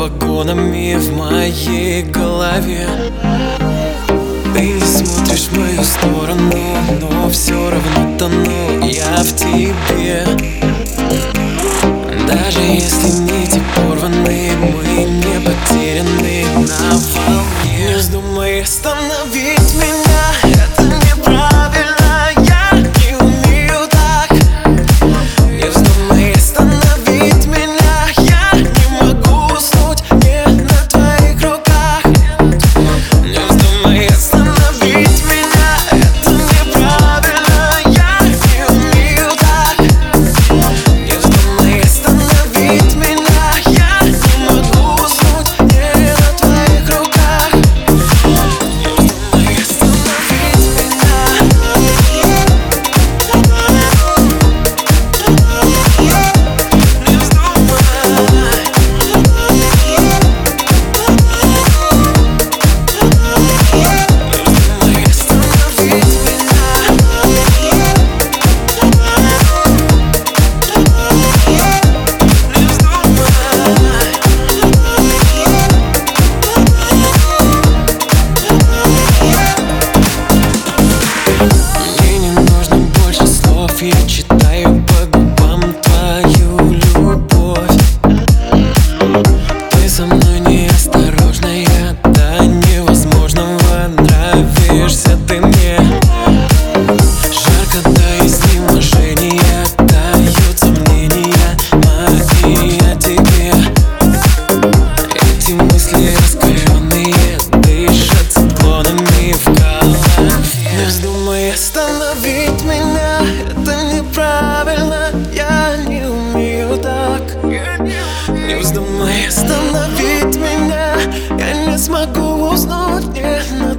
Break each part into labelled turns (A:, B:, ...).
A: вагонами в моей голове. Ты не смотришь в мою сторону, но все равно тону я в тебе. Даже если нити порваны, мы не потеряны на волне.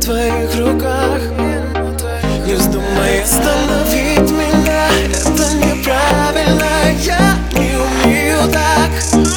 A: твоих руках. Не вздумай остановить меня. Это неправильно, я не умею так.